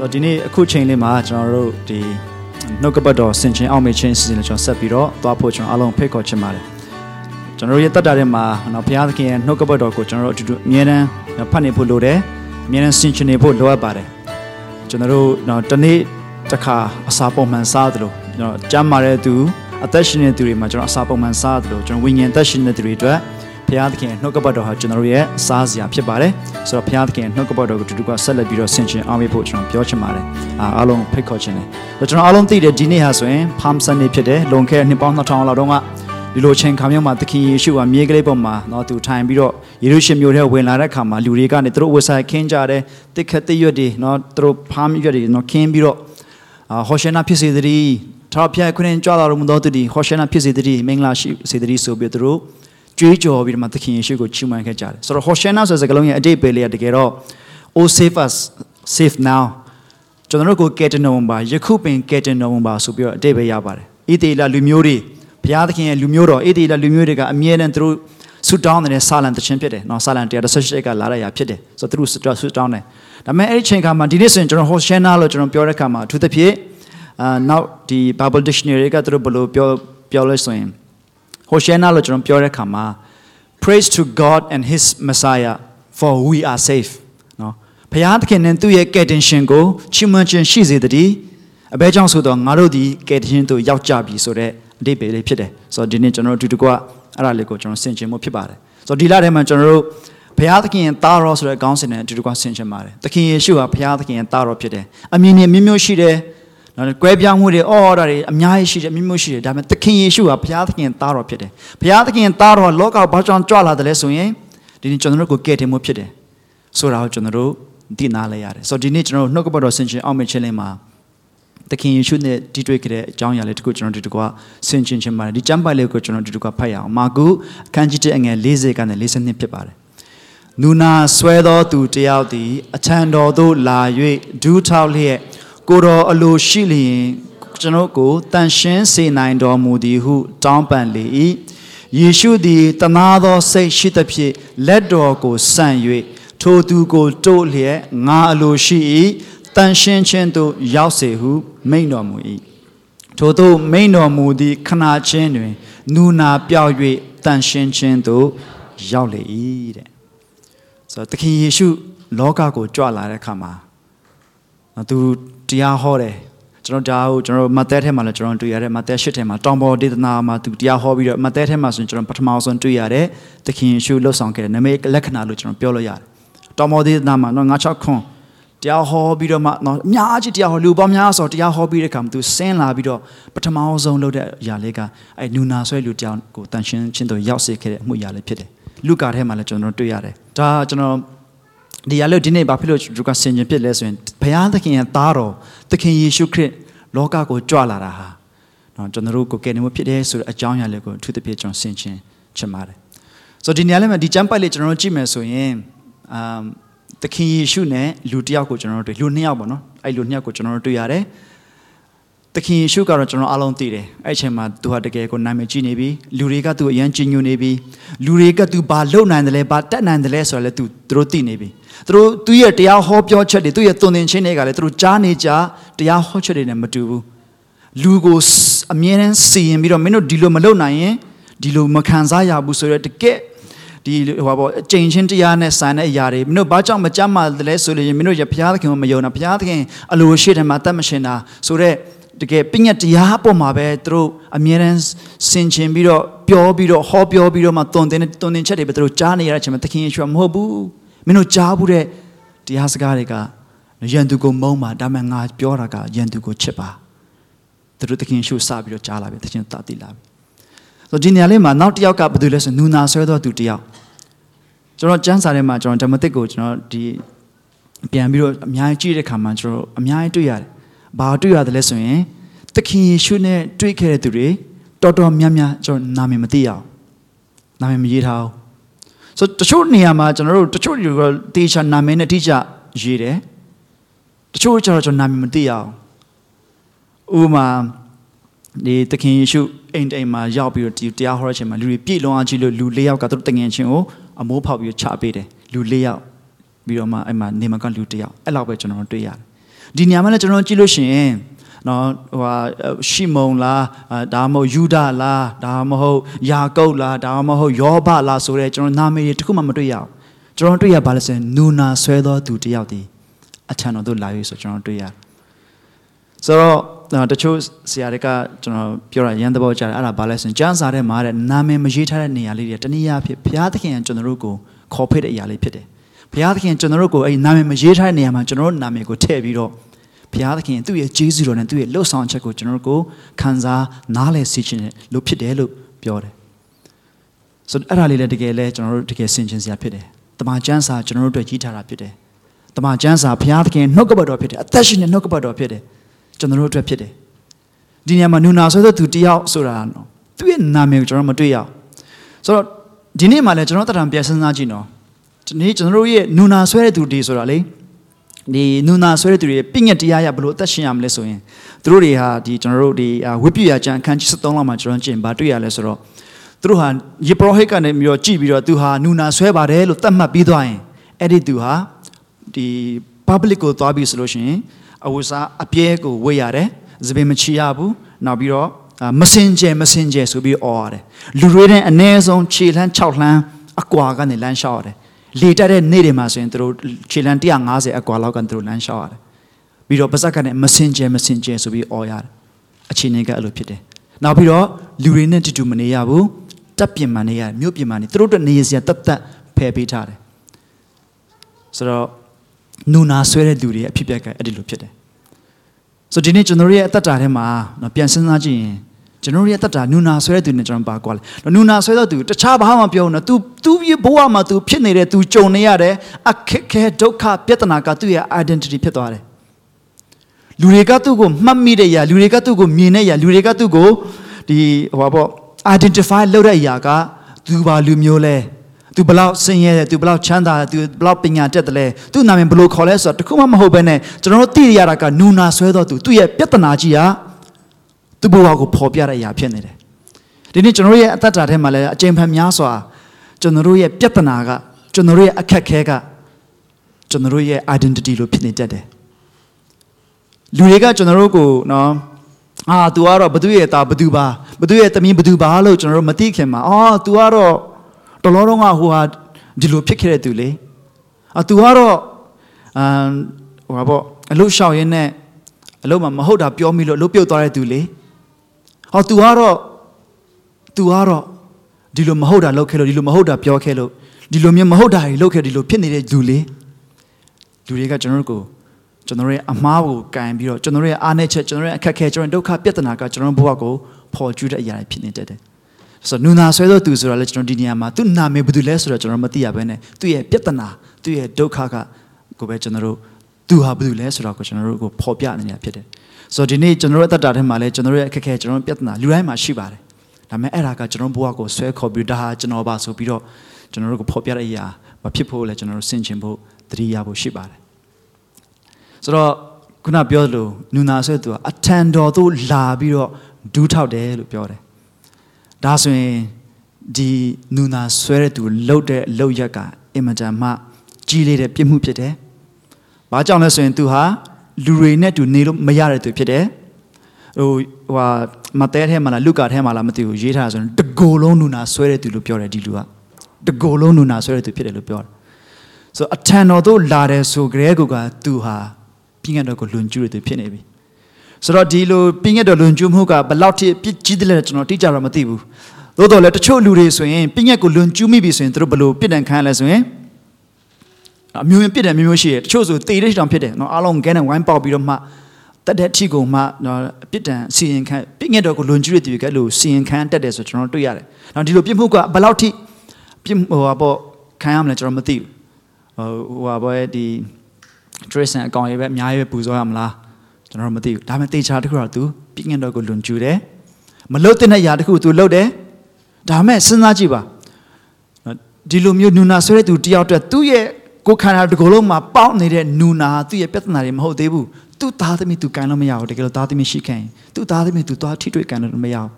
ဆိုတော့ဒီနေ့အခုချိန်လေးမှာကျွန်တော်တို့ဒီနှုတ်ကပတ်တော်ဆင်ခြင်အောင်မေချင်းစီစဉ်ကျွန်တော်ဆက်ပြီးတော့သွားဖို့ကျွန်တော်အားလုံးဖိတ်ခေါ်ချင်ပါတယ်ကျွန်တော်ရဲ့တက်တာထဲမှာနော်ဘုရားသခင်ရဲ့နှုတ်ကပတ်တော်ကိုကျွန်တော်တို့အတူတူအမြဲတမ်းဖတ်နေဖို့လိုတယ်အမြဲတမ်းဆင်ခြင်နေဖို့လိုအပ်ပါတယ်ကျွန်တော်တို့နော်တနေ့တစ်ခါအစာပုံမှန်စားသလိုကျွန်တော်ကြမ်းမာတဲ့သူအသက်ရှင်နေတဲ့သူတွေမှာကျွန်တော်အစာပုံမှန်စားသလိုကျွန်တော်ဝိညာဉ်သက်ရှင်နေတဲ့သူတွေအတွက် ဘုရားသခင်နှုတ်ကပတ်တော်ဟာကျွန်တော်ရဲ့စားစရာဖြစ်ပါတယ်ဆိုတော့ဘုရားသခင်နှုတ်ကပတ်တော်ကိုတူတူကဆက်လက်ပြီးတော့ဆင်ခြင်အောင်ဖို့ကျွန်တော်ပြောချင်ပါတယ်အားလုံးဖိတ်ခေါ်ခြင်းတယ်ကျွန်တော်အားလုံးသိတယ်ဒီနေ့ဟာဆိုရင် Palm Sunday ဖြစ်တယ်လွန်ခဲ့တဲ့နှစ်ပေါင်း2000လောက်တုန်းကဒီလိုချိန်ခါမျိုးမှာသခင်ယေရှုကမြေကလေးပေါ်မှာเนาะသူထိုင်ပြီးတော့ယေရုရှလင်မြို့ထဲဝင်လာတဲ့အခါမှာလူတွေကနေသူတို့ဝက်ဆိုင်ခင်းကြတယ်တစ်ခက်တစ်ရွက်တွေเนาะသူတို့ဖားမြရွက်တွေเนาะခင်းပြီးတော့အာဟောရှနာဖြစ်စေတည်းထာဖျက်ခွင့်ကြွလာတော်မူသောသူသည်ဟောရှနာဖြစ်စေတည်းမင်္ဂလာရှိစေတည်းဆိုပြီးသူတို့ ကြွေးကြော်ပြီးတော့မှသခင်ယေရှုကိုချီးမွမ်းခဲ့ကြတယ်ဆိုတော့ Hosanna ဆိုတဲ့စကားလုံးရဲ့အတိတ်ပဲလေးကတကယ်တော့ Oh save us save now ကျွန်တော်တို့ကိုကယ်တင်တော်မူပါယခုပင်ကယ်တင်တော်မူပါဆိုပြီးတော့အတိတ်ပဲရပါတယ်ဣသေလလူမျိုးတွေဘုရားသခင်ရဲ့လူမျိုးတော်ဣသေလလူမျိုးတွေကအမြဲတမ်းသူတို့ဆူတောင်းတဲ့ဆာလံတခြင်းဖြစ်တယ်နော်ဆာလံ138ကလာရရဖြစ်တယ်ဆိုတော့သူတို့ဆူတောင်းတယ်ဒါပေမဲ့အဲ့ဒီချိန်ခါမှာဒီနေ့ဆိုရင်ကျွန်တော် Hosanna လို့ကျွန်တော်ပြောတဲ့ခါမှာအထူးသဖြင့်အာနောက်ဒီ Bible Dictionary ကသူတို့ဘယ်လိုပြောပြောလဲဆိုရင် Hosanna လို့ကျွန်တော်ပြောတဲ့ခါမှာ praise to God and his Messiah for we are safe နော်ဘုရားသခင်နဲ့သူ့ရဲ့ကယ်တင်ရှင်ကိုချီးမွမ်းခြင်းရှိစေတည်းအဘဲကြောင့်ဆိုတော့ငါတို့ဒီကယ်တင်ရှင်တို့ရောက်ကြပြီဆိုတဲ့အတိတ်ပဲလေးဖြစ်တယ်ဆိုတော့ဒီနေ့ကျွန်တော်တို့အတူတကွအဲ့ဒါလေးကိုကျွန်တော်ဆင်ခြင်မှုဖြစ်ပါတယ်ဆိုတော့ဒီလထဲမှာကျွန်တော်တို့ဘုရားသခင်ရဲ့သားတော်ဆိုတဲ့အကောင်းစင်နဲ့အတူတကွဆင်ခြင်ပါတယ်သခင်ယေရှုဟာဘုရားသခင်ရဲ့သားတော်ဖြစ်တယ်အမြင်နဲ့မျိုးမျိုးရှိတယ် နော်ကွဲပြားမှုတွေအော်ဒါတွေအများကြီးရှိတယ်မျိုးမျိုးရှိတယ်ဒါပေမဲ့သခင်ယေရှုဟာဘုရားသခင်သားတော်ဖြစ်တယ်ဘုရားသခင်သားတော်လောကဘာကြောင့်ကြွလာတယ်လဲဆိုရင်ဒီနေ့ကျွန်တော်တို့ကိုကယ်တင်မှုဖြစ်တယ်ဆိုတာကိုကျွန်တော်တို့သိနာလဲရတယ်ဆိုတော့ဒီနေ့ကျွန်တော်တို့နှုတ်ကပတ်တော်ဆင်ခြင်အောင်မြင်ခြင်းလေးမှာသခင်ယေရှုနဲ့တီးတွေ့ခဲ့တဲ့အကြောင်းအရာလေးတခုကျွန်တော်တို့ဒီတကွာဆင်ခြင်ခြင်းပါတယ်ဒီကျမ်းပိုက်လေးကိုကျွန်တော်ဒီတကွာဖတ်ရအောင်မာကုအခန်းကြီး1အငယ်40ကနေ42ဖြစ်ပါတယ်နူနာဆွဲသောသူတယောက်သည်အချမ်းတော်သို့လာ၍ဒူးထောက်လျက် ကိုတော်အလိုရှိလျင်ကျွန်ုပ်ကိုတန်ရှင်းစေနိုင်တော်မူသည်ဟု တောင်းပန်လေ၏ယေရှုသည်တနာသောစိတ်ရှိသဖြင့်လက်တော်ကိုဆန့်၍ထိုသူကိုတို့လျက်ငါအလိုရှိ၏တန်ရှင်းခြင်းသို့ရောက်စေဟု မိန့်တော်မူ၏ထိုသို့မိန့်တော်မူသည့်ခဏချင်းတွင် နူနာပြောက်၍တန်ရှင်းခြင်းသို့ရောက်လေ၏တဲ့ဆိုတော့သခင်ယေရှုလောကကိုကြွလာတဲ့အခါမှာ သူတရားဟောတယ်ကျွန်တော်ဒါကိုကျွန်တော်မဿဲထဲမှာလည်းကျွန်တော်တွေ့ရတယ်မဿဲ၈ထဲမှာတောင်ပေါ်ဒေသနာမှာသူတရားဟောပြီးတော့မဿဲထဲမှာဆိုရင်ကျွန်တော်ပထမဆုံးတွေ့ရတဲ့သခင်ယေရှုလှုပ်ဆောင်ခဲ့တဲ့နမိတ်လက္ခဏာလို့ကျွန်တော်ပြောလို့ရတယ်တောင်ပေါ်ဒေသနာမှာတော့9 6ခွန်းတရားဟောပြီးတော့မှနော်အများကြီးတရားဟောလူပေါင်းများဆိုတရားဟောပြီးတဲ့အခါမှာသူဆင်းလာပြီးတော့ပထမဆုံးလုပ်တဲ့အရာလေးကအဲနူနာဆွဲလူတရားကိုတန်ရှင်းချင်းတို့ရောက်စေခဲ့တဲ့အမှုအရာလေးဖြစ်တယ်လူကာထဲမှာလည်းကျွန်တော်တွေ့ရတယ်ဒါကျွန်တော် ဒီရလို့ဒီနေ့ဘာဖြစ်လို့သူကဆင်ခြင်ဖြစ်လဲဆိုရင်ဘုရားသခင်ရဲ့သားတော်သခင်ယေရှုခရစ်လောကကိုကြွလာတာဟာနော်ကျွန်တော်တို့ကိုကယ်တင်မှုဖြစ်တယ်ဆိုတဲ့အကြောင်းအရာလေးကိုအထူးသဖြင့်ကျွန်တော်ဆင်ခြင်ချင်ပါတယ်ဆိုတော့ဒီနေရာလေးမှာဒီကျမ်းပိုက်လေးကျွန်တော်တို့ကြည့်မယ်ဆိုရင်အမ်သခင်ယေရှုနဲ့လူတစ်ယောက်ကိုကျွန်တော်တို့တွေ့လူနှစ်ယောက်ပေါ့နော်အဲ့လူနှစ်ယောက်ကိုကျွန်တော်တို့တွေ့ရတယ် သခင်ယေရှုကတော့ကျွန်တော်အားလုံးသိတယ်အဲ့အချိန်မှာသူဟာတကယ်ကိုနာမည်ကြီးနေပြီလူတွေကသူ့အရန်ကြီးညိုနေပြီလူတွေကသူဘာလုပ်နိုင်တယ်လဲဘာတတ်နိုင်တယ်လဲဆိုတာလည်းသူသူတို့သိနေပြီသူတို့သူရဲ့တရားဟောပြောချက်တွေသူရဲ့တုန်သင်ခြင်းတွေကလည်းသူတို့ကြားနေကြတရားဟောချက်တွေနဲ့မတူဘူးလူကိုအမြဲတမ်းစီရင်ပြီးတော့မင်းတို့ဒီလိုမလုပ်နိုင်ရင်ဒီလိုမခံစားရဘူးဆိုတော့တကယ်ဒီဟိုပါအကျင့်ချင်းတရားနဲ့ဆိုင်တဲ့အရာတွေမင်းတို့ဘာကြောင့်မကြမ်းမှလဲဆိုလို့ရင်မင်းတို့ရဘုရားသခင်ကိုမယုံတာဘုရားသခင်အလိုရှိတယ်မှာတတ်မရှင်တာဆိုတော့ တကယ်ပညာတရားအပေါ်မှာပဲသူတို့အမြဲတမ်းဆင်ခြင်ပြီးတော့ပြောပြီးတော့ဟောပြောပြီးတော့မှတုံတင်တုံတင်ချက်တွေပဲသူတို့ကြားနေရတဲ့အချိန်မှာသခင်ယေရှုမဟုတ်ဘူးမင်းတို့ကြားဘူးတဲ့တရားစကားတွေကယန်သူကိုမုန်းပါဒါမှငါပြောတာကယန်သူကိုချစ်ပါသူတို့သခင်ယေရှုစပြီးတော့ကြားလာပြီသခင်တာတိလာပြီဆိုတော့ဒီနေရာလေးမှာနောက်တစ်ယောက်ကဘာလို့လဲဆိုနူနာဆွဲတော့သူတစ်ယောက်ကျွန်တော်ကျမ်းစာထဲမှာကျွန်တော်ဓမ္မသစ်ကိုကျွန်တော်ဒီပြန်ပြီးတော့အများကြီးကြည့်တဲ့ခါမှာကျွန်တော်အများကြီးတွေ့ရတယ် ဘာတွေ့ရတယ်လဲဆိုရင်သခင်ယေရှုနဲ့တွေ့ခဲ့တဲ့သူတွေတော်တော်များများကျွန်တော်နာမည်မသိရအောင်နာမည်မရေးထားဘူးဆိုတချို့နေရာမှာကျွန်တော်တို့တချို့တွေကတေချာနာမည်နဲ့တိကျရေးတယ်တချို့ကျတော့ကျွန်တော်နာမည်မသိရအောင်ဥမာဒီသခင်ယေရှုအိမ်တိမ်မှာရောက်ပြီးတော့ဒီတရားဟောတဲ့အချိန်မှာလူတွေပြည့်လုံးအောင်ကြည့်လို့လူ၄ယောက်ကသူတို့တငင်ချင်းကိုအမိုးဖောက်ပြီးချပေးတယ်လူ၄ယောက်ပြီးတော့မှအဲ့မှာနေမကလူ၁ယောက်အဲ့လောက်ပဲကျွန်တော်တို့တွေ့ရတယ် ဒီနေရာမှာလည်းကျွန်တော်ကြည့်လို့ရှိရင်နော်ဟိုဟာရှီမုန်လားဒါမှမဟုတ်ယူဒလားဒါမှမဟုတ်ယာကုပ်လားဒါမှမဟုတ်ယောဘလားဆိုတဲ့ကျွန်တော်နာမည်တွေတခုမှမတွေ့ရအောင်ကျွန်တော်တွေ့ရပါလဲဆိုရင်နူနာဆွဲသောသူတယောက်ဒီအထံတော်သို့လာပြီဆိုကျွန်တော်တွေ့ရဆိုတော့တချို့ဆရာတွေကကျွန်တော်ပြောတာရန်သဘောကြတယ်အဲ့ဒါဘာလဲဆိုရင်ကျမ်းစာထဲမှာတဲ့နာမည်မရေးထားတဲ့နေရာလေးတွေတနည်းအားဖြင့်ဘုရားသခင်ကကျွန်တော်တို့ကိုခေါ်ဖိတ်တဲ့အရာလေးဖြစ်တယ် ဘုရားသခင်ကျွန်တော်တို့ကိုအဲ့နာမည်မရေးထားတဲ့နေရာမှာကျွန်တော်တို့နာမည်ကိုထည့်ပြီးတော့ဘုရားသခင်သူ့ရဲ့ဂျေဇုတော်နဲ့သူ့ရဲ့လှုပ်ဆောင်ချက်ကိုကျွန်တော်တို့ကိုခံစားနားလည်စေခြင်းလို့ဖြစ်တယ်လို့ပြောတယ်ဆိုတော့အဲ့ဒါလေးလည်းတကယ်လဲကျွန်တော်တို့တကယ်ဆင်ခြင်စရာဖြစ်တယ်တမန်ကျမ်းစာကျွန်တော်တို့အတွက်ကြီးထားတာဖြစ်တယ်တမန်ကျမ်းစာဘုရားသခင်နှုတ်ကပတ်တော်ဖြစ်တယ်အသက်ရှင်တဲ့နှုတ်ကပတ်တော်ဖြစ်တယ်ကျွန်တော်တို့အတွက်ဖြစ်တယ်ဒီနေရာမှာနူနာဆိုတဲ့သူတယောက်ဆိုတာနော်သူ့ရဲ့နာမည်ကိုကျွန်တော်မတွေ့ရအောင်ဆိုတော့ဒီနေ့မှလည်းကျွန်တော်တရံပြန်စဉ်းစားကြည့်နော် ဒီနေ့ကျွန်တော်တို့ရဲ့နူနာဆွဲတဲ့သူတွေဆိုတာလေဒီနူနာဆွဲတဲ့သူတွေပြည့်ညက်တရားရဘလို့အသက်ရှင်ရမလဲဆိုရင်သူတို့တွေဟာဒီကျွန်တော်တို့ဒီဝိပ္ပယကျမ်းအခန်းကြီး73လောက်မှာကျွန်တော်ကျင့်ပါတွေ့ရလဲဆိုတော့သူတို့ဟာယေဘရဟိတ်ကနေပြီးတော့ကြည့်ပြီးတော့သူဟာနူနာဆွဲပါတယ်လို့သတ်မှတ်ပြီးသွားရင်အဲ့ဒီသူဟာဒီ public ကိုသွားပြီးဆိုလို့ရှိရင်အဝတ်စားအပြဲကိုဝတ်ရတယ်သပင်မချီရဘူးနောက်ပြီးတော့မစင်ကြဲမစင်ကြဲဆိုပြီးអော်ရတယ်လူတွေတဲ့အနည်းဆုံးခြေလှမ်း6လှမ်းအကွာကနေလမ်းလျှောက်ရတယ် လေတက်တဲ့နေ့တွေမှာဆိုရင်သူတို့ခြေလှမ်း150အကွာလောက်ကန်သူတို့လမ်းလျှောက်ရတယ်ပြီးတော့ပါဇက်ကနဲ့မစင်ကြဲမစင်ကြဲဆိုပြီးអော်ရတယ်အခြေအနေကအဲ့လိုဖြစ်တယ်နောက်ပြီးတော့လူတွေနဲ့တူတူမနေရဘူးတပ်ပြင်မှနေရမြို့ပြင်မှနေသူတို့အတွက်နေရစရာတတ်တတ်ဖယ်ပေးထားတယ်ဆိုတော့နူနာဆွဲတဲ့လူတွေအဖြစ်ပြက်ကအဲ့ဒီလိုဖြစ်တယ်ဆိုဒီနေ့ကျွန်တော်ရဲ့အသက်တာထဲမှာနော်ပြန်စဉ်းစားကြည့်ရင် ကျွန်တော်ရဲ့အသက်တာနူနာဆွဲတဲ့သူနဲ့ကျွန်တော်ပါကွာလေနူနာဆွဲတဲ့သူတခြားဘာမှမပြောဘူးနော် तू तू ဘဝမှာ तू ဖြစ်နေတဲ့ तू ကြုံနေရတဲ့အခက်ခဲဒုက္ခပြဿနာကသူ့ရဲ့ identity ဖြစ်သွားတယ်လူတွေကသူ့ကိုမှတ်မိတဲ့အရာလူတွေကသူ့ကိုမြင်တဲ့အရာလူတွေကသူ့ကိုဒီဟိုပါပေါ့ identify လုပ်တဲ့အရာကသူဘာလူမျိုးလဲသူဘလောက်ဆင်းရဲတယ်သူဘလောက်ချမ်းသာတယ်သူဘလောက်ပညာတတ်တယ်လဲသူ့နာမည်ဘယ်လိုခေါ်လဲဆိုတော့တခုမှမဟုတ်ဘဲနဲ့ကျွန်တော်တို့သိရတာကနူနာဆွဲတော့သူသူ့ရဲ့ပြဿနာကြီးဟာ သူ့ဘဝကိုပေါ်ပြတဲ့အရာဖြစ်နေတယ်ဒီနေ့ကျွန်တော်တို့ရဲ့အသက်တာထဲမှာလည်းအကျဉ်းဖန်များစွာကျွန်တော်တို့ရဲ့ပြဿနာကကျွန်တော်တို့ရဲ့အခက်ခဲကကျွန်တော်တို့ရဲ့ identity လို့ဖြစ်နေတတ်တယ်လူတွေကကျွန်တော်တို့ကိုနော်အာ तू ကတော့ဘသူရဲ့သားဘသူပါဘသူရဲ့သမီးဘသူပါလို့ကျွန်တော်တို့မသိခင်မှာအော် तू ကတော့တလောတော့ကဟိုဟာဒီလိုဖြစ်ခဲ့တဲ့သူလေအာ तू ကတော့အမ်ဟိုဟာပေါ့အလုရှောက်ရင်းနဲ့အလုမမဟုတ်တာပြောမိလို့အလုပြုတ်သွားတဲ့သူလေ ဟော तू ကတော့ तू ကတော့ဒီလိုမဟုတ်တာလုပ်ခဲ့လို့ဒီလိုမဟုတ်တာပြောခဲ့လို့ဒီလိုမျိုးမဟုတ်တာတွေလုပ်ခဲ့ဒီလိုဖြစ်နေတဲ့လူလေလူတွေကကျွန်တော်တို့ကိုကျွန်တော်ရဲ့အမားကိုကင်ပြီးတော့ကျွန်တော်ရဲ့အားနည်းချက်ကျွန်တော်ရဲ့အခက်ခဲကျွန်တော်ဒုက္ခပြဿနာကကျွန်တော်ဘဝကိုပေါ်ကျူးတဲ့အရာတွေဖြစ်နေတတ်တယ်ဆိုတော့နူနာဆွဲသောသူဆိုတာလည်းကျွန်တော်ဒီနေရာမှာသူ့နာမည်ဘယ်သူလဲဆိုတော့ကျွန်တော်မသိရဘဲနဲ့သူ့ရဲ့ပြဿနာသူ့ရဲ့ဒုက္ခကကိုပဲကျွန်တော်တို့သူဟာဘယ်သူလဲဆိုတော့ကိုကျွန်တော်တို့ကိုပေါ်ပြနေတာဖြစ်တယ် ဆိုတော့ဒီနေ့ကျွန်တော်တို့အသက်တာထဲမှာလည်းကျွန်တော်တို့ရဲ့အခက်ခဲကျွန်တော်တို့ပြဿနာလူတိုင်းမှာရှိပါတယ်ဒါပေမဲ့အဲ့ဒါကကျွန်တော်ဘဝကိုဆွဲခေါ်ပြီးဒါဟာကျွန်တော်ပါဆိုပြီးတော့ကျွန်တော်တို့ကိုပေါ်ပြတဲ့အရာမဖြစ်ဖို့လည်းကျွန်တော်တို့ဆင်ခြင်ဖို့တတိယဖို့ရှိပါတယ်ဆိုတော့ခုနပြောသလိုနူနာဆွဲသူကအထံတော်သို့လာပြီးတော့ဒူးထောက်တယ်လို့ပြောတယ်ဒါဆိုရင်ဒီနူနာဆွဲတဲ့သူလှုပ်တဲ့လှုပ်ရက်ကအင်မတန်မှကြီးလေးတဲ့ပြစ်မှုဖြစ်တယ်။ဘာကြောင့်လဲဆိုရင်သူဟာ လူတွေနဲ့တူနေလို့မရတဲ့သူဖြစ်တယ်။ဟိုဟိုဟာမတဲထဲမှာလားလုကာထဲမှာလားမသိဘူးရေးထားတာဆိုရင်တကိုယ်လုံးနူနာဆွဲတဲ့သူလို့ပြောတယ်ဒီလူကတကိုယ်လုံးနူနာဆွဲတဲ့သူဖြစ်တယ်လို့ပြောတယ်။ဆိုအထံတော်တို့လာတယ်ဆိုကြဲကူကသူဟာပြင်းရတော့ကိုလွန်ကျူးတဲ့သူဖြစ်နေပြီ။ဆိုတော့ဒီလိုပြင်းရက်တော်လွန်ကျူးမှုကဘလောက်ထိပြစ်ကြီးတယ်လဲကျွန်တော်တိကျတော့မသိဘူးသို့တော်လည်းတချို့လူတွေဆိုရင်ပြင်းရက်ကိုလွန်ကျူးမိပြီဆိုရင်သူတို့ဘလို့ပြစ်ဒဏ်ခံရလဲဆိုရင် အမျိုးမျိုးပြစ်ဒဏ်မျိုးမျိုးရှိတယ်တချို့ဆိုတေတဲ့တောင်ဖြစ်တယ်နော်အားလုံးကဲနဲ့ဝိုင်းပေါက်ပြီးတော့မှတက်တဲ့အထိကိုမှနော်ပြစ်ဒဏ်စီရင်ခံပြင်းရက်တော်ကိုလွန်ကျူးတဲ့သူကလို့စီရင်ခံတက်တယ်ဆိုကျွန်တော်တွေ့ရတယ်နော်ဒီလိုပြစ်မှုကဘလောက်ထိပြစ်ဟိုပေါ့ခံရမလဲကျွန်တော်မသိဘူးဟိုဟိုပါဒီ trace အကောင်ရေးပဲအများကြီးပဲပူဇော်ရမလားကျွန်တော်မသိဘူးဒါပေမဲ့တေချာတခုတော့ तू ပြင်းငင်တော့ကိုလွန်ကျူးတယ်မလုတ်တဲ့ຢာတခု तू လုတ်တယ်ဒါပေမဲ့စဉ်းစားကြည့်ပါဒီလိုမျိုးနူနာဆွဲတဲ့သူတယောက်တည်းသူ့ရဲ့ ကိုခန္ဓာတကူလုံးမှာပေါက်နေတဲ့နူနာသူ့ရဲ့ပြဿနာတွေမဟုတ်သေးဘူးသူ့သားသမီးသူကန်လို့မရဘူးတကယ်လို့သားသမီးရှိခင်သူ့သားသမီးသူသွားထိတွေ့ကန်လို့မရဘူး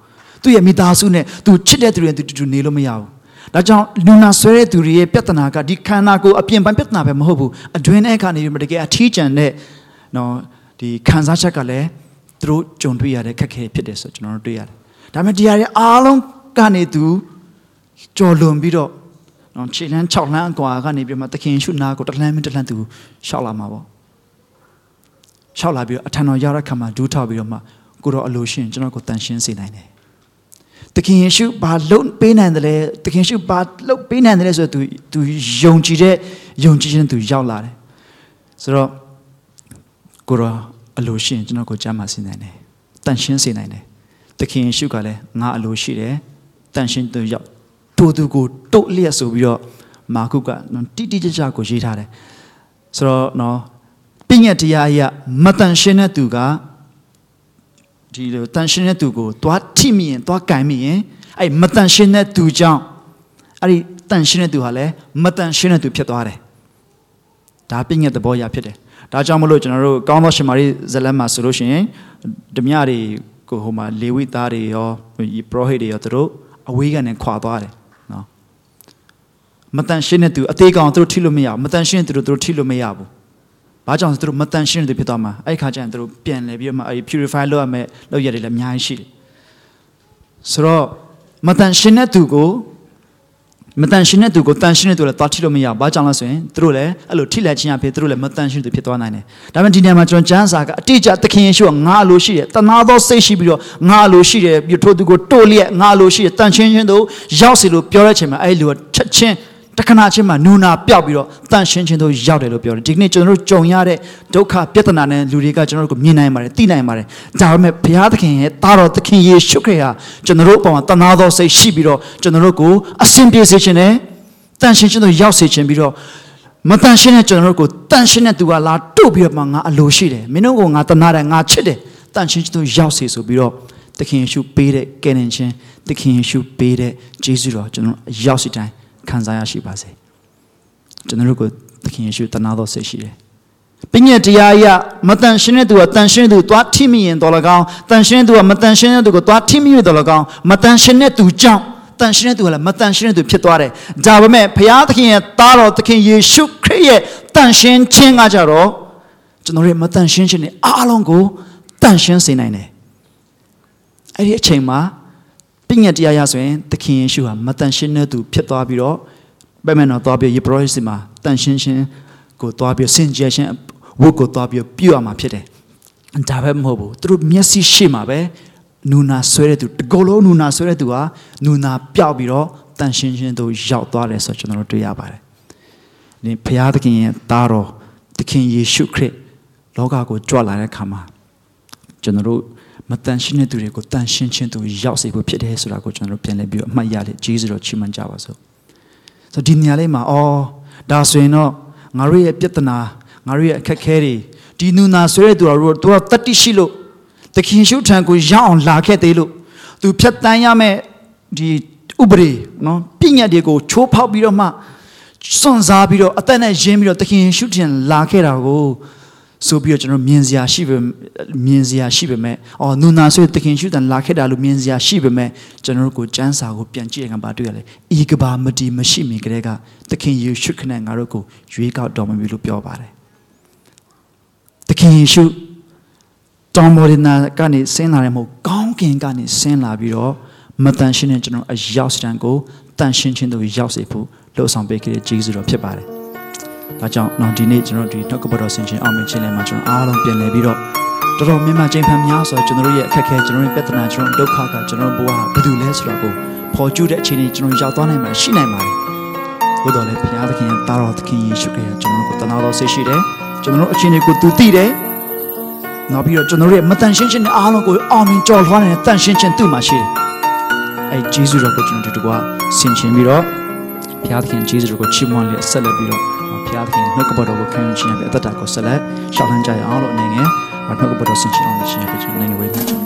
သူ့ရဲ့မိသားစုနဲ့သူချစ်တဲ့သူတွေတူတူနေလို့မရဘူးဒါကြောင့်လူနာဆွဲတဲ့သူတွေရဲ့ပြဿနာကဒီခန္ဓာကိုယ်အပြင်ပိုင်းပြဿနာပဲမဟုတ်ဘူးအတွင်းထဲကနေပြီးတကယ်အထီးကျန်တဲ့နော်ဒီခံစားချက်ကလည်းသူတို့ကြုံတွေ့ရတဲ့ခက်ခဲဖြစ်တယ်ဆိုကျွန်တော်တို့တွေ့ရတယ်ဒါပေမဲ့တရားရဲ့အားလုံးကနေသူကြော်လွန်ပြီးတော့ နော်ခြေလန်း6လမ်းအကွာကနေပြီးမှသခင်ရှုနာကိုတစ်လမ်းမတစ်လမ်းသူရှောက်လာမှာပေါ့ရှောက်လာပြီးတော့အထံတော်ရောက်တဲ့ခါမှာဒူးထောက်ပြီးတော့မှကိုတော့အလိုရှင်ကျွန်တော်ကိုတန်ရှင်းစေနိုင်တယ်သခင်ယေရှုဘာလုပ်ပေးနိုင်တယ်လဲသခင်ယေရှုဘာလုပ်ပေးနိုင်တယ်လဲဆိုတော့ तू तू ယုံကြည်တဲ့ယုံကြည်ခြင်း तू ရောက်လာတယ်ဆိုတော့ကိုရောအလိုရှိရင်ကျွန်တော်ကိုကြားမှာဆင်းနိုင်တယ်တန်ရှင်းစေနိုင်တယ်သခင်ယေရှုကလည်းငါအလိုရှိတယ်တန်ရှင်းသူရောက် တူတူကိုတုတ်လျက်ဆိုပြီးတော့မာကုကတိတိကျကျကိုရေးထားတယ်ဆိုတော့နော်ပြည့်ညက်တရားအရမတန်ရှင်းတဲ့သူကဒီလိုတန်ရှင်းတဲ့သူကိုသွားထိမိရင်သွားကင်မိရင်အဲ့မတန်ရှင်းတဲ့သူကြောင့်အဲ့ဒီတန်ရှင်းတဲ့သူဟာလည်းမတန်ရှင်းတဲ့သူဖြစ်သွားတယ်ဒါပြည့်ညက်သဘောရဖြစ်တယ်ဒါကြောင့်မလို့ကျွန်တော်တို့ကောင်းသောရှင်မာရိဇလန်မှာဆိုလို့ရှိရင်ဓမြတွေကိုဟိုမှာလေဝိသားတွေရောပရောဟိတ်တွေရောသူတို့အဝေးကနေခွာသွားတယ်နော် မတန်ရှင်းတဲ့သူအသေးကောင်သူတို့ထိလို့မရဘူးမတန်ရှင်းတဲ့သူတို့သူတို့ထိလို့မရဘူးဘာကြောင့်သူတို့မတန်ရှင်းတဲ့သူဖြစ်သွားမှာအဲ့ခါကျရင်သူတို့ပြန်လဲပြီးတော့မှအဲ့ purify လုပ်ရမယ်လုပ်ရတယ်လည်းအများကြီးရှိတယ်ဆိုတော့မတန်ရှင်းတဲ့သူကိုမတန်ရှင်းတဲ့သူကိုတန်ရှင်းတဲ့သူလည်းတားထိလို့မရဘာကြောင့်လဲဆိုရင်သူတို့လည်းအဲ့လိုထိလက်ချင်းအဖြစ်သူတို့လည်းမတန်ရှင်းသူဖြစ်သွားနိုင်တယ်ဒါပေမဲ့ဒီနေရာမှာကျွန်တော်ကျမ်းစာကအတိအကျသခင်ယေရှုကငါလိုရှိတယ်တနာသောစိတ်ရှိပြီးတော့ငါလိုရှိတယ်ပြီးထိုသူကိုတိုးလျက်ငါလိုရှိတယ်တန်ရှင်းခြင်းတို့ရောက်စီလို့ပြောတဲ့ချိန်မှာအဲ့လိုချက်ချင်း တခဏချင်းမှာနူနာပြောက်ပြီးတော့တန်ရှင်းခြင်းတို့ရောက်တယ်လို့ပြောတယ်ဒီကနေ့ကျွန်တော်တို့ကြုံရတဲ့ဒုက္ခပြဿနာနဲ့လူတွေကကျွန်တော်တို့ကိုမြင်နိုင်ပါတယ်သိနိုင်ပါတယ်ဒါပေမဲ့ဘုရားသခင်ရဲ့တာတော်သခင်ယေရှုခရစ်ဟာကျွန်တော်တို့အပေါ်မှာတနာသောစိတ်ရှိပြီးတော့ကျွန်တော်တို့ကိုအစဉ်ပြေစေခြင်းနဲ့တန်ရှင်းခြင်းတို့ရောက်စေခြင်းပြီးတော့မတန်ရှင်းတဲ့ကျွန်တော်တို့ကိုတန်ရှင်းတဲ့သူကလာတို့ပြီးတော့မှငါအလိုရှိတယ်မင်းတို့ကငါတနာတယ်ငါချစ်တယ်တန်ရှင်းခြင်းတို့ရောက်စေဆိုပြီးတော့သခင်ယေရှုပေးတဲ့ကယ်တင်ခြင်းသခင်ယေရှုပေးတဲ့ဂျေဇုတော်ကျွန်တော်ရောက်စီတိုင်း ခံစားရရှိပါစေကျွန်တော်တို့ကိုသခင်ယေရှုတနာတော်စိတ်ရှိတယ်ပညတ်တရားအရမတန်ရှင်းတဲ့သူကတန်ရှင်းတဲ့သူသွားထိမိရင်တော်လကောင်းတန်ရှင်းတဲ့သူကမတန်ရှင်းတဲ့သူကိုသွားထိမိရတော်လကောင်းမတန်ရှင်းတဲ့သူကြောင့်တန်ရှင်းတဲ့သူကလည်းမတန်ရှင်းတဲ့သူဖြစ်သွားတယ်ဒါပေမဲ့ဘုရားသခင်ရဲ့သားတော်သခင်ယေရှုခရစ်ရဲ့တန်ရှင်းခြင်းကကြတော့ကျွန်တော်ရဲ့မတန်ရှင်းခြင်းနဲ့အားလုံးကိုတန်ရှင်းစေနိုင်တယ်အဲ့ဒီအချိန်မှာ ပညတ်တရားရဆိုရင်သခင်ယေရှုဟာမတန်ရှင်းတဲ့သူဖြစ်သွားပြီးတော့ဘယ်မှတော့သွားပြီးယေဘရဟိစီမှာတန်ရှင်းခြင်းကိုသွားပြီးစင်ကြယ်ခြင်းဝတ်ကိုသွားပြီးပြုရမှာဖြစ်တယ်။ဒါပဲမဟုတ်ဘူးသူတို့မျက်စိရှိမှာပဲနူနာဆွဲတဲ့သူတကောလုံးနူနာဆွဲတဲ့သူဟာနူနာပျောက်ပြီးတော့တန်ရှင်းခြင်းတို့ရောက်သွားတယ်ဆိုတော့ကျွန်တော်တို့တွေ့ရပါတယ်။ဒီဘုရားသခင်ရဲ့သားတော်သခင်ယေရှုခရစ်လောကကိုကြွလာတဲ့အခါမှာကျွန်တော်တို့ မတန်ရှင်းတဲ့သူတွေကိုတန်ရှင်းခြင်းသူရောက်စေဖို့ဖြစ်တယ်ဆိုတာကိုကျွန်တော်တို့ပြန်လည်ပြီးတော့အမှတ်ရလေဂျေဇုတော်ချီးမွမ်းကြပါစို့ဆိုဒီနေရာလေးမှာအော်ဒါဆိုရင်တော့ငါတို့ရဲ့ပြဿနာငါတို့ရဲ့အခက်ခဲတွေဒီနူနာဆွဲတဲ့သူတို့တို့တတိရှိလို့သခင်ရှုထံကိုရောက်အောင်လာခဲ့သေးလို့သူဖြတ်တန်းရမယ့်ဒီဥပဒေနော်ပြည့်ညတ်တွေကိုချိုးဖောက်ပြီးတော့မှစွန့်စားပြီးတော့အသက်နဲ့ရင်းပြီးတော့သခင်ရှုထံလာခဲ့တာကို ဆိုပြီးတော့ကျွန်တော်မြင်စရာရှိပေမြင်စရာရှိပေမဲ့အော်နူနာဆိုတခင်ရှုတန်လာခဲ့တာလို့မြင်စရာရှိပေမဲ့ကျွန်တော်တို့ကိုစမ်းစာကိုပြန်ကြည့်ရမှာတွေ့ရလေဤကဘာမတီမရှိမီကလေးကတခင်ယေရှုခနဲ့ငါတို့ကိုရွေးကောက်တော်မူပြီလို့ပြောပါတယ်တခင်ယေရှုတောင်မော်ဒနာကနေဆင်းလာတယ်မဟုတ်ကောင်းကင်ကနေဆင်းလာပြီးတော့မတန်ရှင်းတဲ့ကျွန်တော်အရောက်စတန်ကိုတန်ရှင်းခြင်းတို့ရောက်စေဖို့လှုပ်ဆောင်ပေးခဲ့တဲ့ဂျေဇုတော်ဖြစ်ပါတယ် ဒါကြောင့်တော့ဒီနေ့ကျွန်တော်ဒီနှုတ်ကပတ်တော်ဆင်ခြင်အောင်မြင်ခြင်းလည်းမှာကျွန်တော်အားလုံးပြန်လည်ပြီးတော့တော်တော်များများချိန်ဖန်များဆိုကျွန်တော်တို့ရဲ့အခက်အခဲကျွန်တော်တို့ပြဿနာကျွန်တော်ဒုက္ခကကျွန်တော်ဘဝဘာလို့လဲဆိုတော့ကိုပေါ်ကျူးတဲ့အခြေအနေကျွန်တော်ရောက်သွားနိုင်မှာရှိနိုင်ပါတယ်ဘုတော်လည်းဘုရားသခင်တာတော်သခင်ယေရှုခရစ်ကျွန်တော်ကိုတနာတော်ဆိတ်ရှိတယ်ကျွန်တော်တို့အခြေအနေကိုသူသိတယ်နောက်ပြီးတော့ကျွန်တော်တို့ရဲ့မတန်ရှင်းခြင်းနဲ့အားလုံးကိုအောင်မြင်ကြော်လွှားနေတဲ့တန်ရှင်းခြင်းသူ့မှာရှိတယ်အဲဂျေဇုတော်ကိုကျွန်တော်တို့ကဆင်ခြင်ပြီးတော့ဘုရားသခင်ဂျေဇုတော်ကိုချီးမွမ်းလက်ဆက်လက်ပြီးတော့ ဘုရားသခင်နှုတ်ကပတ်တော်ကိုခံယူခြင်းနဲ့အသက်တာကိုဆက်လက်ရှောက်လှမ်းကြရအောင်လို့အနေနဲ့နှုတ်ကပတ်တော်ဆင်ခြင်အောင်ရှင်ရဲ့ကျွန်တော်နိုင်ငံဝေးမှာ